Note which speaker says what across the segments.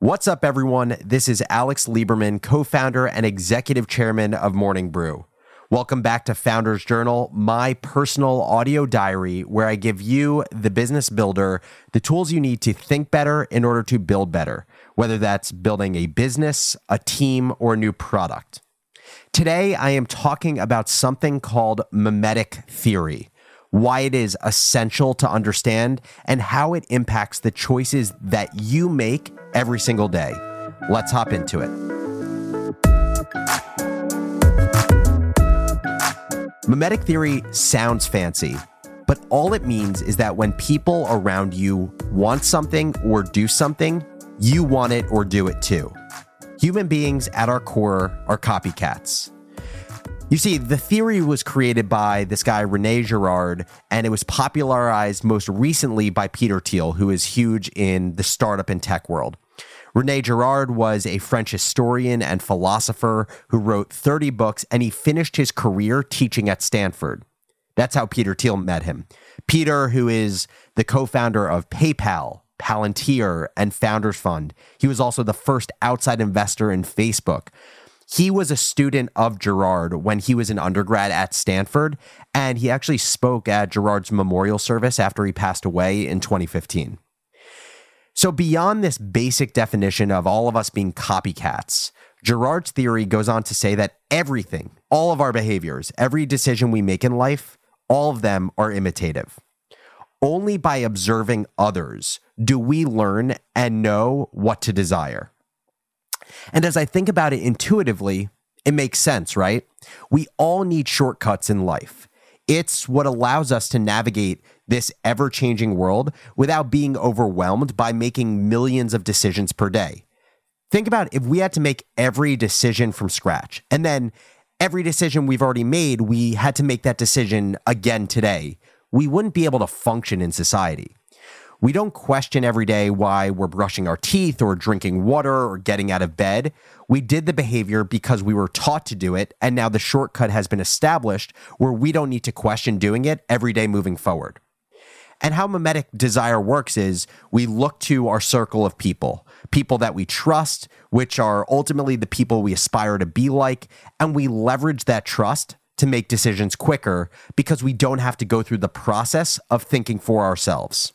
Speaker 1: What's up, everyone? This is Alex Lieberman, co founder and executive chairman of Morning Brew. Welcome back to Founders Journal, my personal audio diary where I give you, the business builder, the tools you need to think better in order to build better, whether that's building a business, a team, or a new product. Today, I am talking about something called mimetic theory why it is essential to understand, and how it impacts the choices that you make every single day. Let's hop into it. Mimetic theory sounds fancy, but all it means is that when people around you want something or do something, you want it or do it too. Human beings at our core are copycats. You see, the theory was created by this guy, Rene Girard, and it was popularized most recently by Peter Thiel, who is huge in the startup and tech world. Rene Girard was a French historian and philosopher who wrote 30 books, and he finished his career teaching at Stanford. That's how Peter Thiel met him. Peter, who is the co founder of PayPal, Palantir, and Founders Fund, he was also the first outside investor in Facebook. He was a student of Girard when he was an undergrad at Stanford, and he actually spoke at Girard's memorial service after he passed away in 2015. So, beyond this basic definition of all of us being copycats, Girard's theory goes on to say that everything, all of our behaviors, every decision we make in life, all of them are imitative. Only by observing others do we learn and know what to desire. And as I think about it intuitively, it makes sense, right? We all need shortcuts in life. It's what allows us to navigate this ever changing world without being overwhelmed by making millions of decisions per day. Think about if we had to make every decision from scratch, and then every decision we've already made, we had to make that decision again today. We wouldn't be able to function in society. We don't question every day why we're brushing our teeth or drinking water or getting out of bed. We did the behavior because we were taught to do it, and now the shortcut has been established where we don't need to question doing it every day moving forward. And how mimetic desire works is we look to our circle of people, people that we trust, which are ultimately the people we aspire to be like, and we leverage that trust to make decisions quicker because we don't have to go through the process of thinking for ourselves.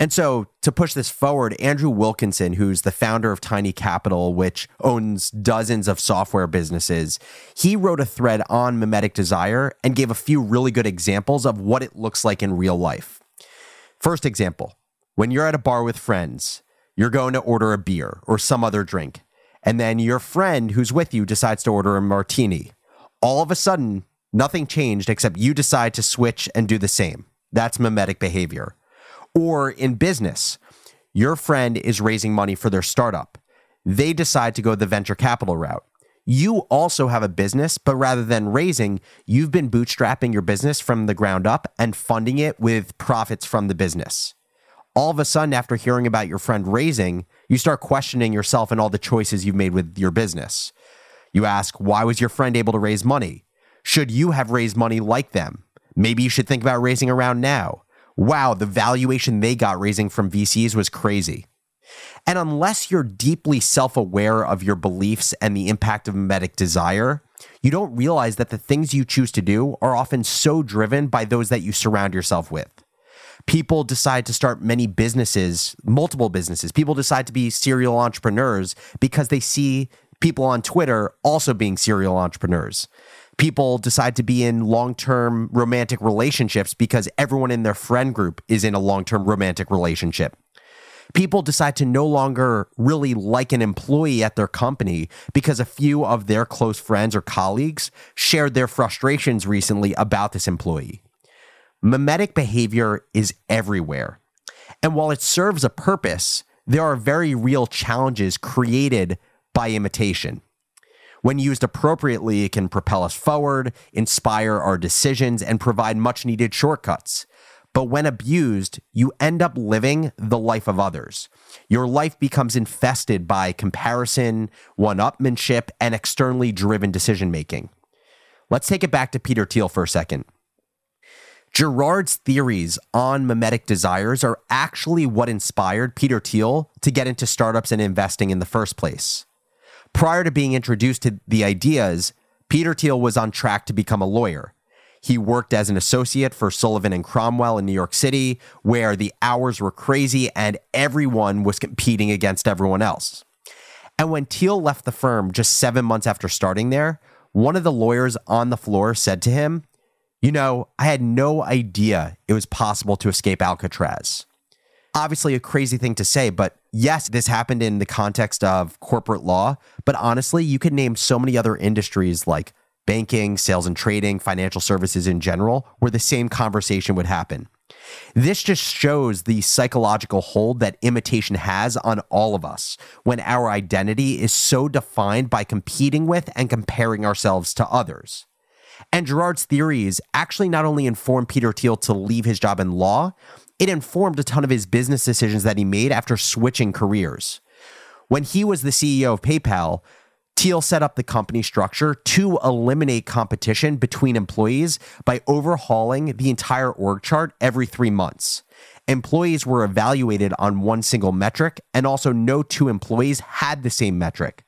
Speaker 1: And so, to push this forward, Andrew Wilkinson, who's the founder of Tiny Capital, which owns dozens of software businesses, he wrote a thread on mimetic desire and gave a few really good examples of what it looks like in real life. First example when you're at a bar with friends, you're going to order a beer or some other drink, and then your friend who's with you decides to order a martini. All of a sudden, nothing changed except you decide to switch and do the same. That's mimetic behavior. Or in business, your friend is raising money for their startup. They decide to go the venture capital route. You also have a business, but rather than raising, you've been bootstrapping your business from the ground up and funding it with profits from the business. All of a sudden, after hearing about your friend raising, you start questioning yourself and all the choices you've made with your business. You ask, why was your friend able to raise money? Should you have raised money like them? Maybe you should think about raising around now wow, the valuation they got raising from VCs was crazy. And unless you're deeply self aware of your beliefs and the impact of mimetic desire, you don't realize that the things you choose to do are often so driven by those that you surround yourself with. People decide to start many businesses, multiple businesses. People decide to be serial entrepreneurs because they see people on Twitter also being serial entrepreneurs people decide to be in long term romantic relationships because everyone in their friend group is in a long term romantic relationship. People decide to no longer really like an employee at their company because a few of their close friends or colleagues shared their frustrations recently about this employee. Mimetic behavior is everywhere. And while it serves a purpose, there are very real challenges created by imitation. When used appropriately, it can propel us forward, inspire our decisions, and provide much needed shortcuts. But when abused, you end up living the life of others. Your life becomes infested by comparison, one upmanship, and externally driven decision making. Let's take it back to Peter Thiel for a second. Girard's theories on mimetic desires are actually what inspired Peter Thiel to get into startups and investing in the first place. Prior to being introduced to the ideas, Peter Thiel was on track to become a lawyer. He worked as an associate for Sullivan and Cromwell in New York City, where the hours were crazy and everyone was competing against everyone else. And when Thiel left the firm just seven months after starting there, one of the lawyers on the floor said to him, You know, I had no idea it was possible to escape Alcatraz. Obviously, a crazy thing to say, but yes, this happened in the context of corporate law. But honestly, you could name so many other industries like banking, sales and trading, financial services in general, where the same conversation would happen. This just shows the psychological hold that imitation has on all of us when our identity is so defined by competing with and comparing ourselves to others. And Girard's theories actually not only informed Peter Thiel to leave his job in law, it informed a ton of his business decisions that he made after switching careers. When he was the CEO of PayPal, Thiel set up the company structure to eliminate competition between employees by overhauling the entire org chart every three months. Employees were evaluated on one single metric, and also no two employees had the same metric.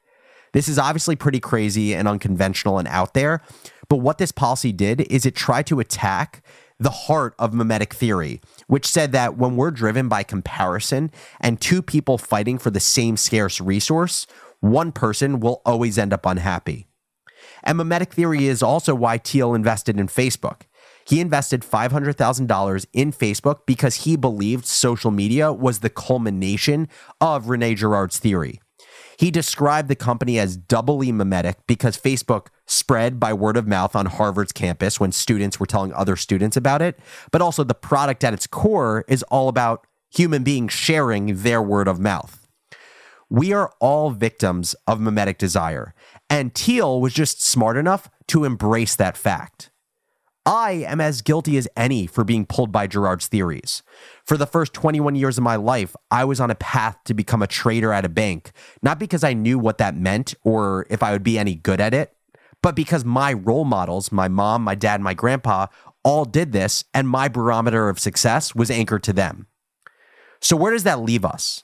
Speaker 1: This is obviously pretty crazy and unconventional and out there, but what this policy did is it tried to attack the heart of mimetic theory, which said that when we're driven by comparison and two people fighting for the same scarce resource, one person will always end up unhappy. And mimetic theory is also why Thiel invested in Facebook. He invested $500,000 in Facebook because he believed social media was the culmination of Rene Girard's theory. He described the company as doubly mimetic because Facebook spread by word of mouth on Harvard's campus when students were telling other students about it, but also the product at its core is all about human beings sharing their word of mouth. We are all victims of mimetic desire, and Thiel was just smart enough to embrace that fact. I am as guilty as any for being pulled by Girard's theories. For the first 21 years of my life, I was on a path to become a trader at a bank, not because I knew what that meant or if I would be any good at it, but because my role models, my mom, my dad, my grandpa, all did this, and my barometer of success was anchored to them. So, where does that leave us?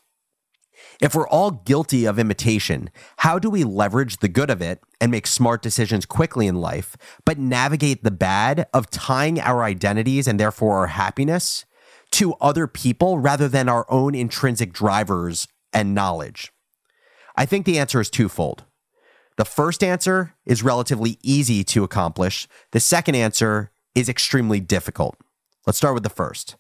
Speaker 1: If we're all guilty of imitation, how do we leverage the good of it and make smart decisions quickly in life, but navigate the bad of tying our identities and therefore our happiness to other people rather than our own intrinsic drivers and knowledge? I think the answer is twofold. The first answer is relatively easy to accomplish, the second answer is extremely difficult. Let's start with the first.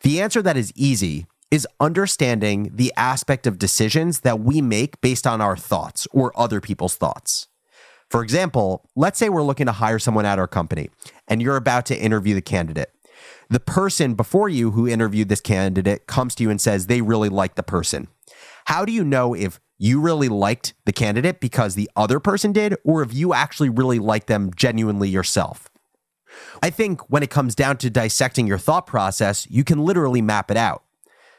Speaker 1: The answer that is easy is understanding the aspect of decisions that we make based on our thoughts or other people's thoughts. For example, let's say we're looking to hire someone at our company and you're about to interview the candidate. The person before you who interviewed this candidate comes to you and says they really like the person. How do you know if you really liked the candidate because the other person did, or if you actually really like them genuinely yourself? I think when it comes down to dissecting your thought process, you can literally map it out.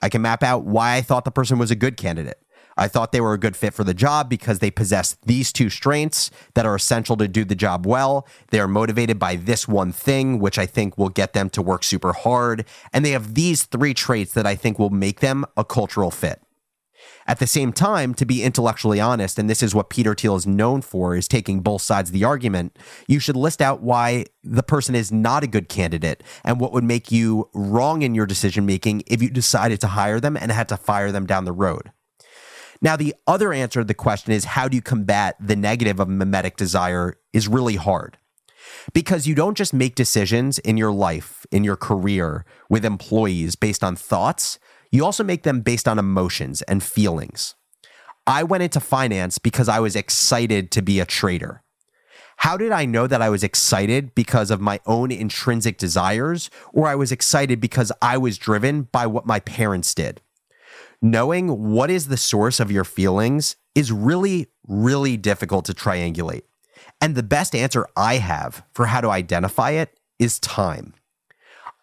Speaker 1: I can map out why I thought the person was a good candidate. I thought they were a good fit for the job because they possess these two strengths that are essential to do the job well. They are motivated by this one thing, which I think will get them to work super hard. And they have these three traits that I think will make them a cultural fit. At the same time, to be intellectually honest, and this is what Peter Thiel is known for, is taking both sides of the argument, you should list out why the person is not a good candidate and what would make you wrong in your decision making if you decided to hire them and had to fire them down the road. Now, the other answer to the question is how do you combat the negative of mimetic desire is really hard. Because you don't just make decisions in your life, in your career, with employees based on thoughts, you also make them based on emotions and feelings. I went into finance because I was excited to be a trader. How did I know that I was excited because of my own intrinsic desires, or I was excited because I was driven by what my parents did? Knowing what is the source of your feelings is really, really difficult to triangulate. And the best answer I have for how to identify it is time.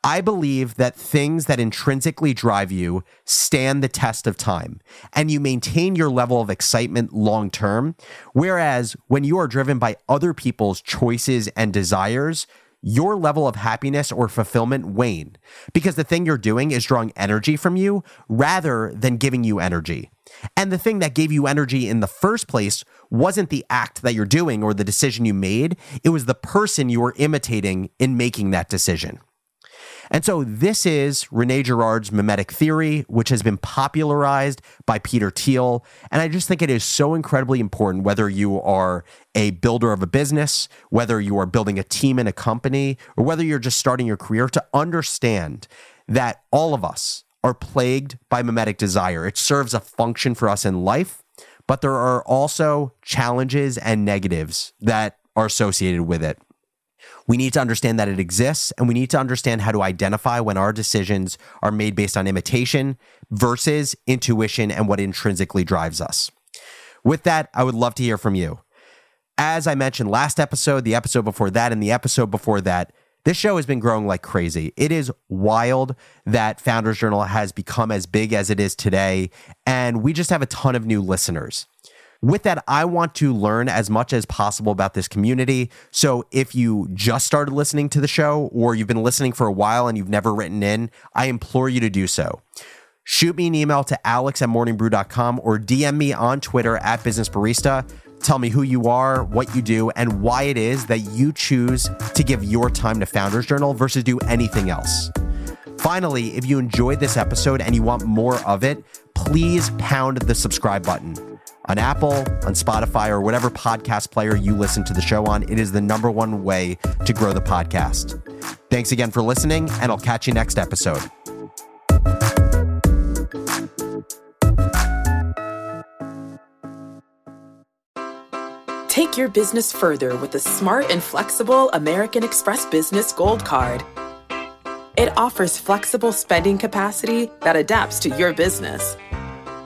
Speaker 1: I believe that things that intrinsically drive you stand the test of time and you maintain your level of excitement long term. Whereas when you are driven by other people's choices and desires, your level of happiness or fulfillment wane because the thing you're doing is drawing energy from you rather than giving you energy. And the thing that gave you energy in the first place wasn't the act that you're doing or the decision you made, it was the person you were imitating in making that decision. And so this is Rene Girard's mimetic theory, which has been popularized by Peter Thiel. And I just think it is so incredibly important whether you are a builder of a business, whether you are building a team in a company, or whether you're just starting your career to understand that all of us are plagued by mimetic desire. It serves a function for us in life, but there are also challenges and negatives that are associated with it. We need to understand that it exists, and we need to understand how to identify when our decisions are made based on imitation versus intuition and what intrinsically drives us. With that, I would love to hear from you. As I mentioned last episode, the episode before that, and the episode before that, this show has been growing like crazy. It is wild that Founders Journal has become as big as it is today, and we just have a ton of new listeners. With that, I want to learn as much as possible about this community. So if you just started listening to the show or you've been listening for a while and you've never written in, I implore you to do so. Shoot me an email to alex at morningbrew.com or DM me on Twitter at Business Barista. Tell me who you are, what you do, and why it is that you choose to give your time to Founders Journal versus do anything else. Finally, if you enjoyed this episode and you want more of it, please pound the subscribe button on Apple, on Spotify, or whatever podcast player you listen to the show on. It is the number one way to grow the podcast. Thanks again for listening, and I'll catch you next episode.
Speaker 2: Take your business further with the smart and flexible American Express Business Gold Card. It offers flexible spending capacity that adapts to your business.